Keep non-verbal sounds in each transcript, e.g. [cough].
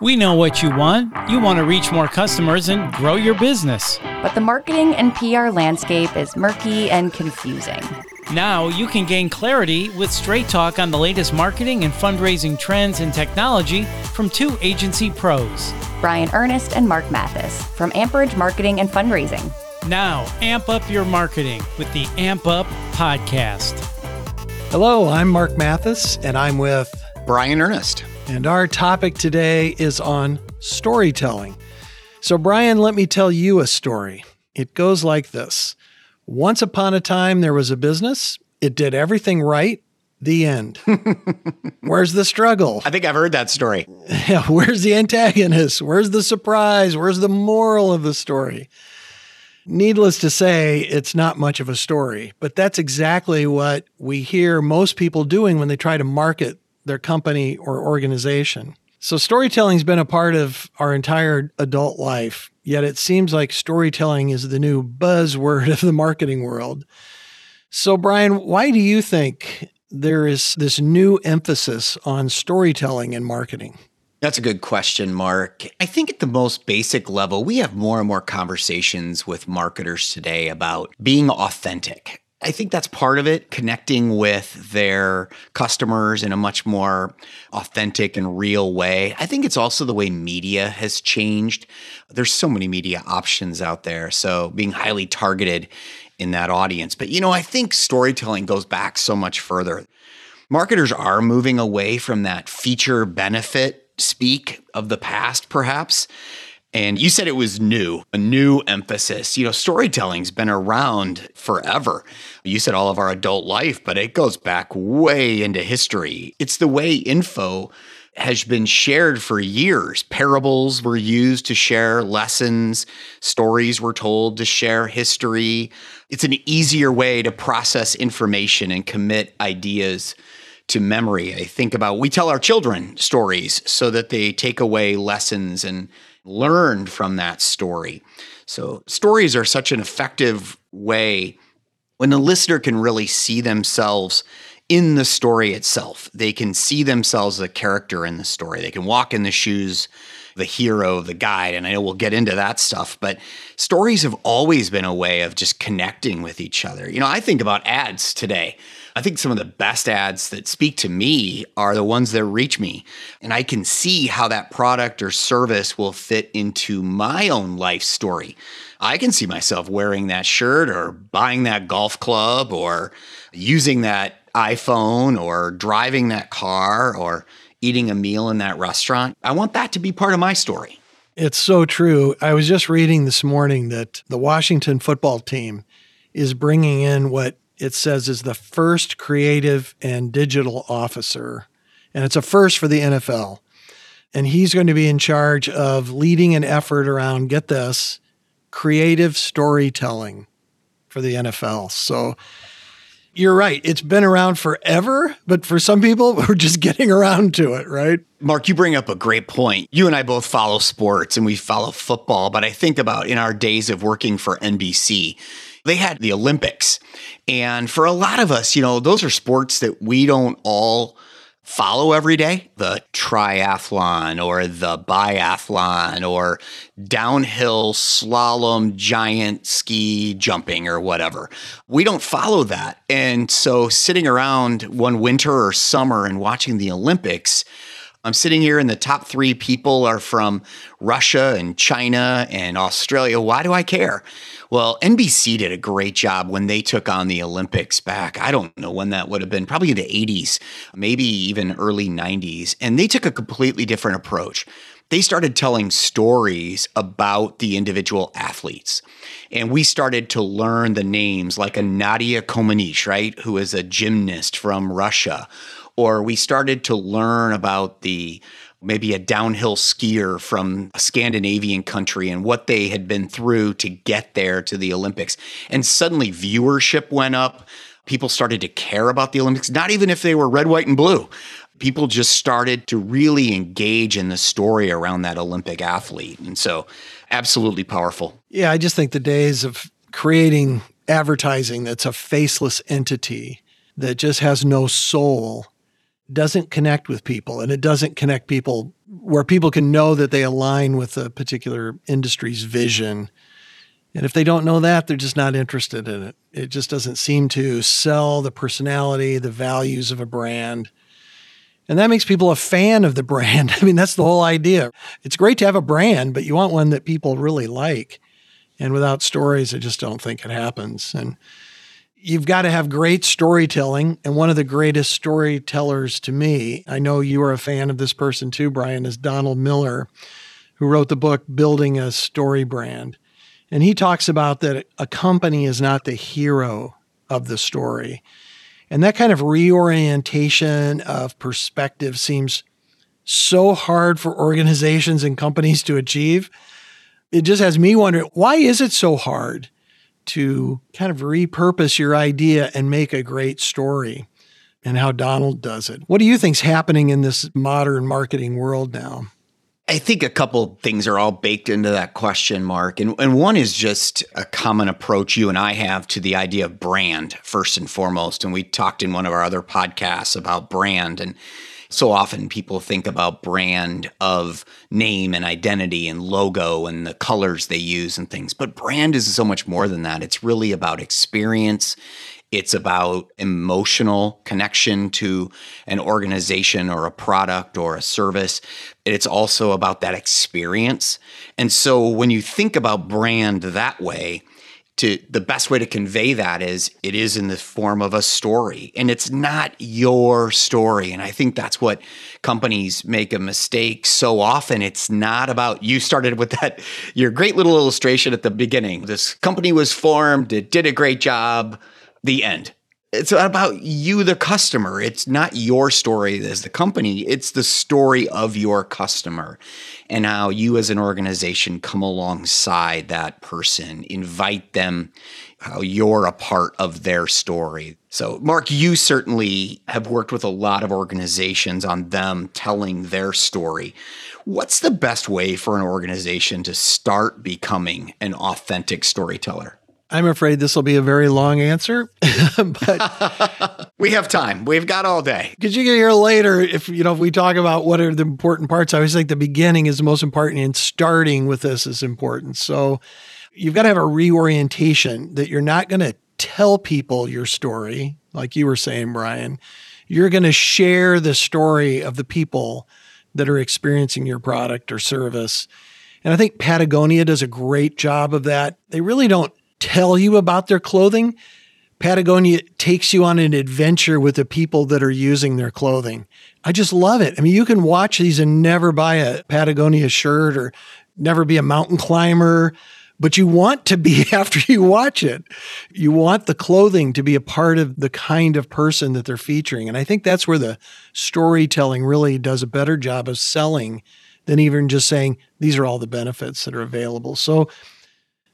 We know what you want. You want to reach more customers and grow your business. But the marketing and PR landscape is murky and confusing. Now you can gain clarity with straight talk on the latest marketing and fundraising trends and technology from two agency pros. Brian Ernest and Mark Mathis from Amperage Marketing and Fundraising. Now, amp up your marketing with the Amp Up Podcast. Hello, I'm Mark Mathis, and I'm with Brian Ernest. And our topic today is on storytelling. So, Brian, let me tell you a story. It goes like this Once upon a time, there was a business, it did everything right. The end. [laughs] Where's the struggle? I think I've heard that story. Yeah, [laughs] where's the antagonist? Where's the surprise? Where's the moral of the story? Needless to say, it's not much of a story, but that's exactly what we hear most people doing when they try to market their company or organization. So, storytelling's been a part of our entire adult life, yet it seems like storytelling is the new buzzword [laughs] of the marketing world. So, Brian, why do you think there is this new emphasis on storytelling in marketing? That's a good question, Mark. I think at the most basic level, we have more and more conversations with marketers today about being authentic. I think that's part of it, connecting with their customers in a much more authentic and real way. I think it's also the way media has changed. There's so many media options out there. So being highly targeted in that audience. But, you know, I think storytelling goes back so much further. Marketers are moving away from that feature benefit speak of the past, perhaps, and you said it was new, a new emphasis. You know, storytelling's been around forever. You said all of our adult life, but it goes back way into history. It's the way info has been shared for years. Parables were used to share lessons, stories were told to share history. It's an easier way to process information and commit ideas to memory. I think about we tell our children stories so that they take away lessons and learned from that story. So, stories are such an effective way when the listener can really see themselves in the story itself. They can see themselves as a character in the story. They can walk in the shoes the hero, the guide, and I know we'll get into that stuff, but stories have always been a way of just connecting with each other. You know, I think about ads today. I think some of the best ads that speak to me are the ones that reach me. And I can see how that product or service will fit into my own life story. I can see myself wearing that shirt or buying that golf club or using that iPhone or driving that car or eating a meal in that restaurant. I want that to be part of my story. It's so true. I was just reading this morning that the Washington football team is bringing in what it says is the first creative and digital officer. And it's a first for the NFL. And he's going to be in charge of leading an effort around, get this, creative storytelling for the NFL. So you're right. It's been around forever, but for some people, [laughs] we're just getting around to it, right? Mark, you bring up a great point. You and I both follow sports and we follow football, but I think about in our days of working for NBC, they had the Olympics. And for a lot of us, you know, those are sports that we don't all follow every day the triathlon or the biathlon or downhill slalom giant ski jumping or whatever. We don't follow that. And so sitting around one winter or summer and watching the Olympics, I'm sitting here and the top three people are from Russia and China and Australia. Why do I care? Well, NBC did a great job when they took on the Olympics back. I don't know when that would have been, probably the 80s, maybe even early 90s. And they took a completely different approach. They started telling stories about the individual athletes. And we started to learn the names like a Nadia Comaneci, right, who is a gymnast from Russia, or we started to learn about the maybe a downhill skier from a Scandinavian country and what they had been through to get there to the Olympics. And suddenly viewership went up. People started to care about the Olympics, not even if they were red, white, and blue. People just started to really engage in the story around that Olympic athlete. And so, absolutely powerful. Yeah, I just think the days of creating advertising that's a faceless entity that just has no soul doesn't connect with people and it doesn't connect people where people can know that they align with a particular industry's vision. And if they don't know that, they're just not interested in it. It just doesn't seem to sell the personality, the values of a brand. And that makes people a fan of the brand. [laughs] I mean, that's the whole idea. It's great to have a brand, but you want one that people really like. And without stories, I just don't think it happens. And you've got to have great storytelling. And one of the greatest storytellers to me, I know you are a fan of this person too, Brian, is Donald Miller, who wrote the book Building a Story Brand. And he talks about that a company is not the hero of the story. And that kind of reorientation of perspective seems so hard for organizations and companies to achieve. It just has me wondering why is it so hard to kind of repurpose your idea and make a great story and how Donald does it. What do you think's happening in this modern marketing world now? I think a couple things are all baked into that question, Mark. And, and one is just a common approach you and I have to the idea of brand, first and foremost. And we talked in one of our other podcasts about brand. And so often people think about brand of name and identity and logo and the colors they use and things. But brand is so much more than that. It's really about experience. It's about emotional connection to an organization or a product or a service. It's also about that experience. And so when you think about brand that way, to the best way to convey that is it is in the form of a story and it's not your story and i think that's what companies make a mistake so often. It's not about you started with that your great little illustration at the beginning. This company was formed it did a great job the end it's about you, the customer. It's not your story as the company, it's the story of your customer and how you, as an organization, come alongside that person, invite them, how you're a part of their story. So, Mark, you certainly have worked with a lot of organizations on them telling their story. What's the best way for an organization to start becoming an authentic storyteller? I'm afraid this will be a very long answer, [laughs] but [laughs] we have time. We've got all day. Because you get here later, if you know, if we talk about what are the important parts, I always think the beginning is the most important, and starting with this is important. So you've got to have a reorientation that you're not going to tell people your story, like you were saying, Brian. You're going to share the story of the people that are experiencing your product or service. And I think Patagonia does a great job of that. They really don't tell you about their clothing. Patagonia takes you on an adventure with the people that are using their clothing. I just love it. I mean, you can watch these and never buy a Patagonia shirt or never be a mountain climber, but you want to be [laughs] after you watch it. You want the clothing to be a part of the kind of person that they're featuring. And I think that's where the storytelling really does a better job of selling than even just saying, these are all the benefits that are available. So,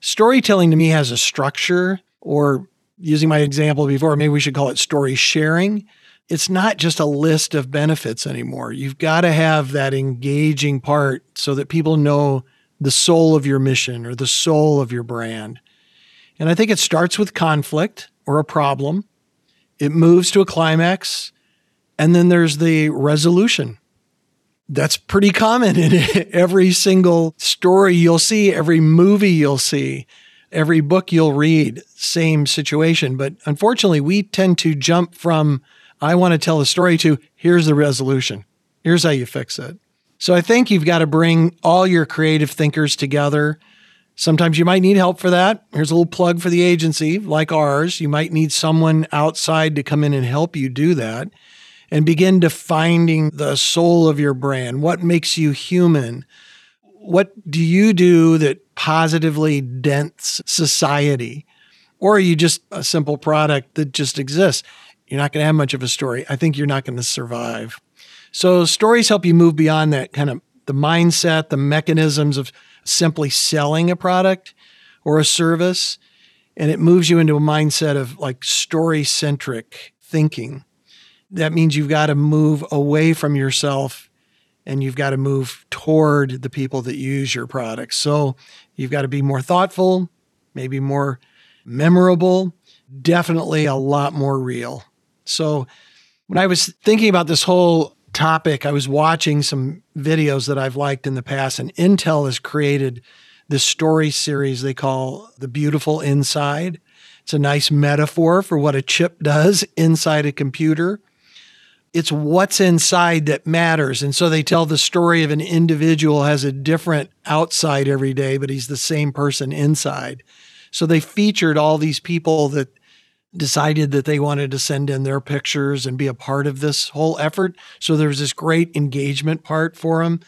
storytelling to me has a structure, or using my example before, maybe we should call it story sharing. It's not just a list of benefits anymore. You've got to have that engaging part so that people know the soul of your mission or the soul of your brand. And I think it starts with conflict or a problem, it moves to a climax, and then there's the resolution that's pretty common in [laughs] every single story you'll see, every movie you'll see, every book you'll read, same situation. But unfortunately, we tend to jump from, I want to tell a story to, here's the resolution. Here's how you fix it. So I think you've got to bring all your creative thinkers together. Sometimes you might need help for that. Here's a little plug for the agency like ours. You might need someone outside to come in and help you do that and begin defining the soul of your brand. What makes you human? What do you do that positively dents society? Or are you just a simple product that just exists? You're not going to have much of a story. I think you're not going to survive. So, stories help you move beyond that kind of the mindset, the mechanisms of simply selling a product or a service. And it moves you into a mindset of like story centric thinking that means you've got to move away from yourself and you've got to move toward the people that use your products. So you've got to be more thoughtful, maybe more memorable, definitely a lot more real. So When I was thinking about this whole topic, I was watching some videos that I've liked in the past, and Intel has created this story series they call The Beautiful Inside. It's a nice metaphor for what a chip does inside a computer. It's what's inside that matters. And so they tell the story of an individual has a different outside every day, but he's the same person inside. So they featured all these people that decided that they wanted to send in their pictures and be a part of this whole effort. So there was this great engagement part for them.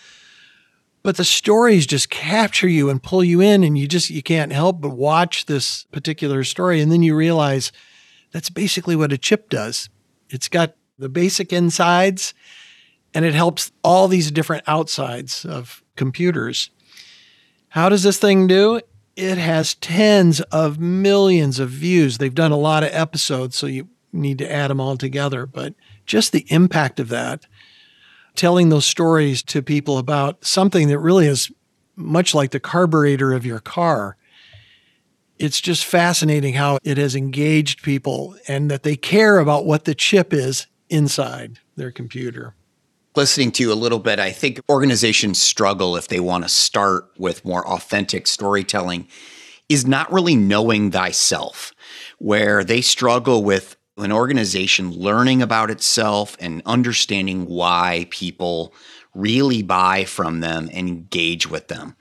But the stories just capture you and pull you in, and you just you can't help but watch this particular story. And then you realize that's basically what a chip does. It's got the basic insides, and it helps all these different outsides of computers. How does this thing do? it has tens of millions of views. They've done a lot of episodes, so you need to add them all together. But just the impact of that, telling those stories to people about something that really is much like the carburetor of your car. It's just fascinating how it has engaged people and that they care about what the chip is inside their computer listening to you a little bit, I think organizations struggle if they want to start with more authentic storytelling is not really knowing thyself, where they struggle with an organization learning about itself and understanding why people really buy from them and engage with them.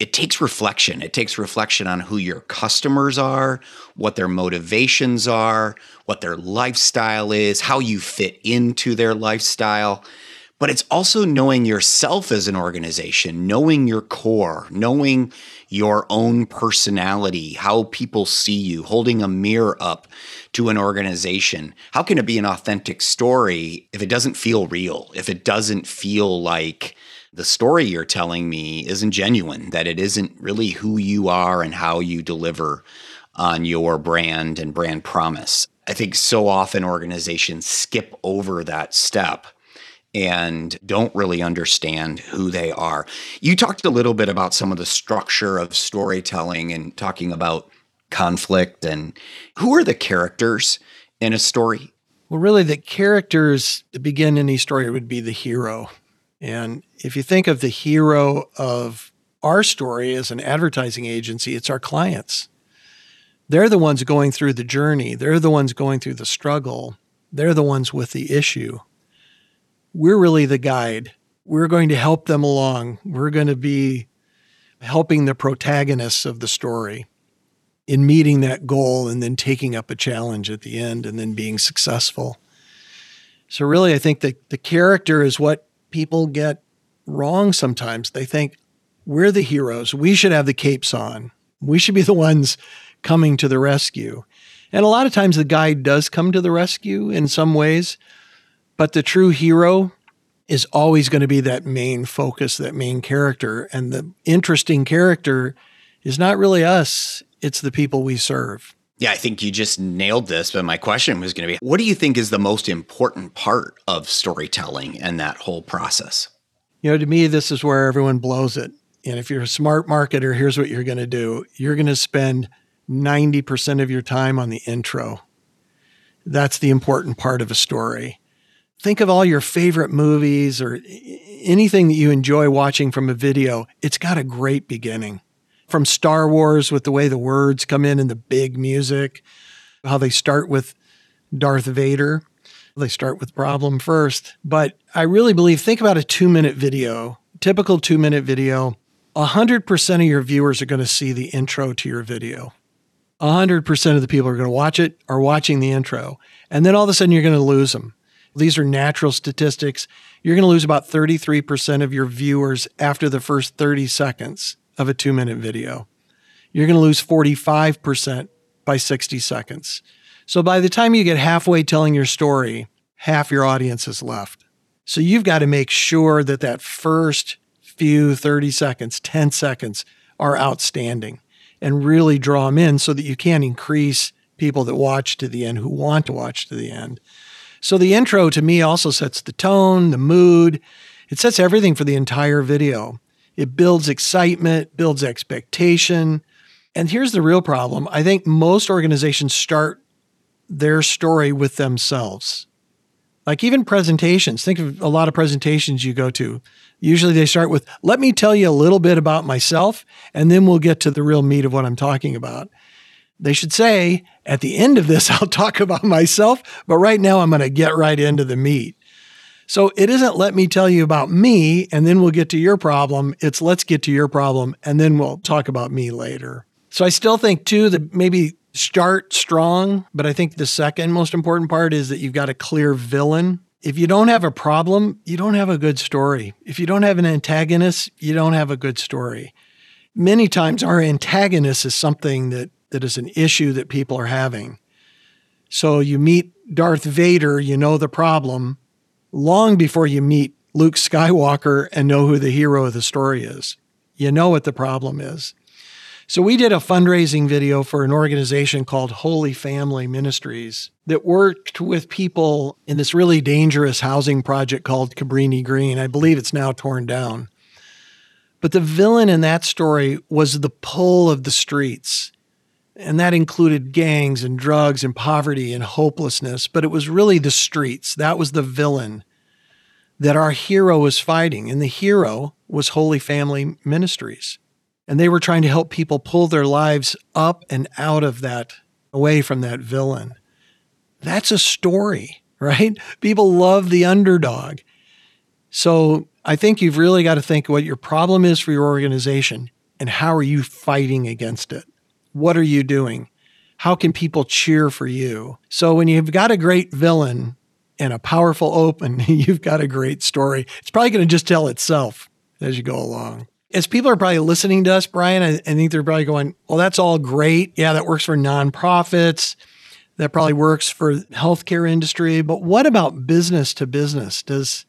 It takes reflection. It takes reflection on who your customers are, what their motivations are, what their lifestyle is, how you fit into their lifestyle but it's also knowing yourself as an organization, knowing your core, knowing your own personality, how people see you, holding a mirror up to an organization. How can it be an authentic story if it doesn't feel real, if it doesn't feel like the story you're telling me isn't genuine, that it isn't really who you are and how you deliver on your brand and brand promise? I think so often organizations skip over that step and don't really understand who they are. You talked a little bit about some of the structure of storytelling and talking about conflict and who are the characters in a story? Well, really, the characters to begin any story would be the hero. And if you think of the hero of our story as an advertising agency, it's our clients. They're the ones going through the journey, they're the ones going through the struggle, they're the ones with the issue we're really the guide. We're going to help them along. We're going to be helping the protagonists of the story in meeting that goal and then taking up a challenge at the end and then being successful. So, really, I think that the character is what people get wrong sometimes. They think we're the heroes, we should have the capes on, we should be the ones coming to the rescue. And a lot of times the guide does come to the rescue in some ways, but the true hero is always going to be that main focus, that main character. And the interesting character is not really us, it's the people we serve. Yeah, I think you just nailed this. But my question was going to be what do you think is the most important part of storytelling and that whole process? You know, to me, this is where everyone blows it. And if you're a smart marketer, here's what you're going to do you're going to spend 90% of your time on the intro. That's the important part of a story think of all your favorite movies or anything that you enjoy watching from a video. It's got a great beginning. From Star Wars, with the way the words come in and the big music, how they start with Darth Vader. They start with problem first. But I really believe, think about a two minute video, typical two minute video. 100% of your viewers are going to see the intro to your video. 100% of the people are going to watch it are watching the intro. And then all of a sudden you're going to lose them these are natural statistics. You're going to lose about 33% of your viewers after the first 30 seconds of a two minute video. You're going to lose 45% by 60 seconds. So by the time you get halfway telling your story, half your audience is left. So you've got to make sure that that first few 30 seconds, 10 seconds are outstanding and really draw them in so that you can increase people that watch to the end who want to watch to the end. So the intro to me also sets the tone, the mood. It sets everything for the entire video. It builds excitement, builds expectation. And here's the real problem. I think most organizations start their story with themselves. Like even presentations, think of a lot of presentations you go to. Usually they start with, let me tell you a little bit about myself, and then we'll get to the real meat of what I'm talking about. They should say, at the end of this, [laughs] I'll talk about myself, but right now I'm going to get right into the meat. So it isn't let me tell you about me and then we'll get to your problem. It's let's get to your problem and then we'll talk about me later. So I still think, too, that maybe start strong, but I think the second most important part is that you've got a clear villain. If you don't have a problem, you don't have a good story. If you don't have an antagonist, you don't have a good story. Many times our antagonist is something that that is an issue that people are having. So you meet Darth Vader, you know the problem long before you meet Luke Skywalker and know who the hero of the story is. You know what the problem is. So we did a fundraising video for an organization called Holy Family Ministries that worked with people in this really dangerous housing project called Cabrini Green. I believe it's now torn down. But the villain in that story was the pull of the streets. And that included gangs and drugs and poverty and hopelessness. But it was really the streets. That was the villain that our hero was fighting. And the hero was Holy Family Ministries. And they were trying to help people pull their lives up and out of that, away from that villain. That's a story, [laughs] right? People love the underdog. So I think you've really got to think what your problem is for your organization and how are you fighting against it? What are you doing? How can people cheer for you? So when you've got a great villain and a powerful open, [laughs] you've got a great story. It's probably going to just tell itself as you go along. As people are probably listening to us, Brian, I, I think they're probably going, well, that's all great. Yeah, that works for nonprofits. That probably works for healthcare industry. But what about business to business? Does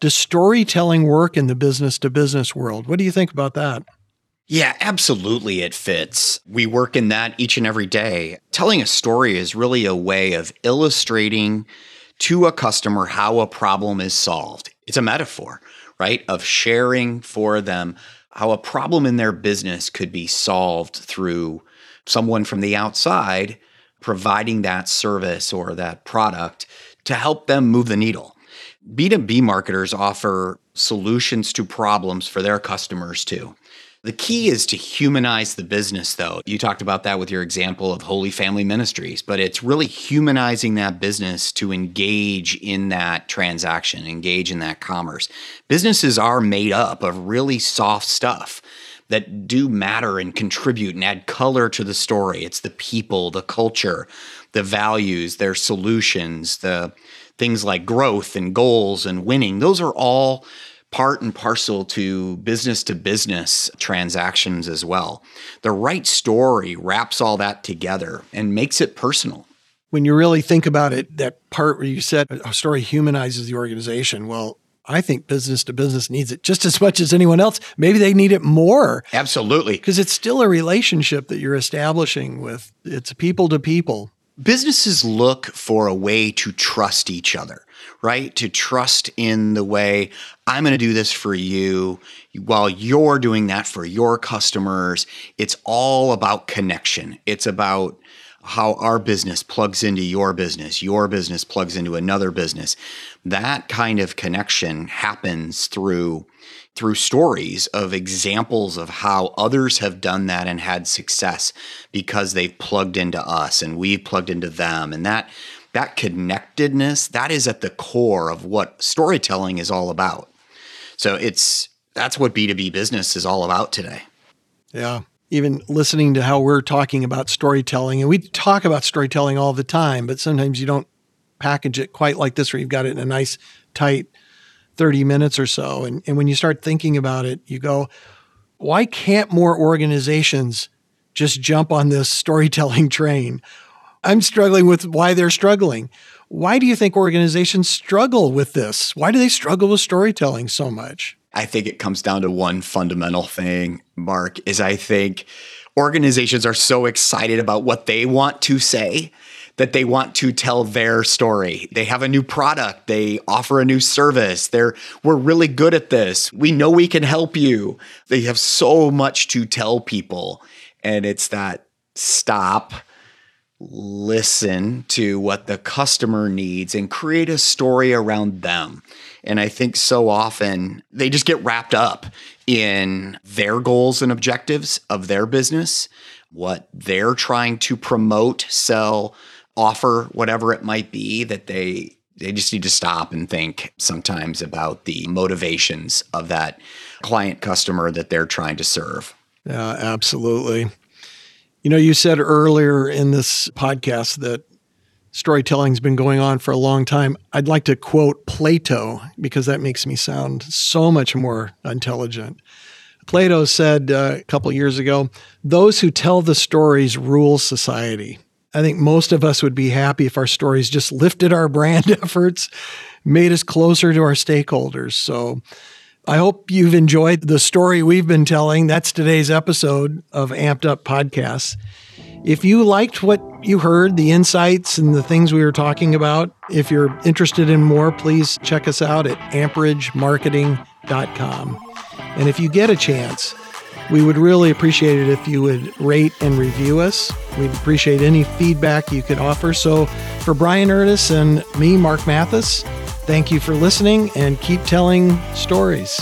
does storytelling work in the business to business world? What do you think about that? Yeah, absolutely, it fits. We work in that each and every day. Telling a story is really a way of illustrating to a customer how a problem is solved. It's a metaphor, right? Of sharing for them how a problem in their business could be solved through someone from the outside providing that service or that product to help them move the needle. B2B marketers offer solutions to problems for their customers too. The key is to humanize the business, though. You talked about that with your example of Holy Family Ministries, but it's really humanizing that business to engage in that transaction, engage in that commerce. Businesses are made up of really soft stuff that do matter and contribute and add color to the story. It's the people, the culture, the values, their solutions, the things like growth and goals and winning. Those are all part and parcel to business to business transactions as well. The right story wraps all that together and makes it personal. When you really think about it, that part where you said a story humanizes the organization, well, I think business to business needs it just as much as anyone else. Maybe they need it more. Absolutely. Because it's still a relationship that you're establishing with it's people to people. Businesses look for a way to trust each other right? To trust in the way I'm going to do this for you while you're doing that for your customers. It's all about connection. It's about how our business plugs into your business, your business plugs into another business. That kind of connection happens through through stories of examples of how others have done that and had success because they've plugged into us and we've plugged into them and that that connectedness, that is at the core of what storytelling is all about. So it's that's what B2B business is all about today. Yeah. Even listening to how we're talking about storytelling, and we talk about storytelling all the time, but sometimes you don't package it quite like this, where you've got it in a nice, tight 30 minutes or so. And, and when you start thinking about it, you go, why can't more organizations just jump on this storytelling [laughs] train? I'm struggling with why they're struggling. Why do you think organizations struggle with this? Why do they struggle with storytelling so much? I think it comes down to one fundamental thing, Mark, is I think organizations are so excited about what they want to say that they want to tell their story. They have a new product, they offer a new service. They're we're really good at this. We know we can help you. They have so much to tell people and it's that stop listen to what the customer needs and create a story around them. And I think so often they just get wrapped up in their goals and objectives of their business, what they're trying to promote, sell, offer, whatever it might be that they they just need to stop and think sometimes about the motivations of that client customer that they're trying to serve. Yeah, absolutely. You know, you said earlier in this podcast that storytelling's been going on for a long time. I'd like to quote Plato because that makes me sound so much more intelligent. Plato said uh, a couple years ago, "Those who tell the stories rule society." I think most of us would be happy if our stories just lifted our brand [laughs] efforts, made us closer to our stakeholders. So I hope you've enjoyed the story we've been telling. That's today's episode of Amped Up Podcasts. If you liked what you heard, the insights and the things we were talking about, if you're interested in more, please check us out at amperagemarketing.com. And if you get a chance, we would really appreciate it if you would rate and review us. We'd appreciate any feedback you could offer. So, for Brian Ernest and me, Mark Mathis, thank you for listening and keep telling stories.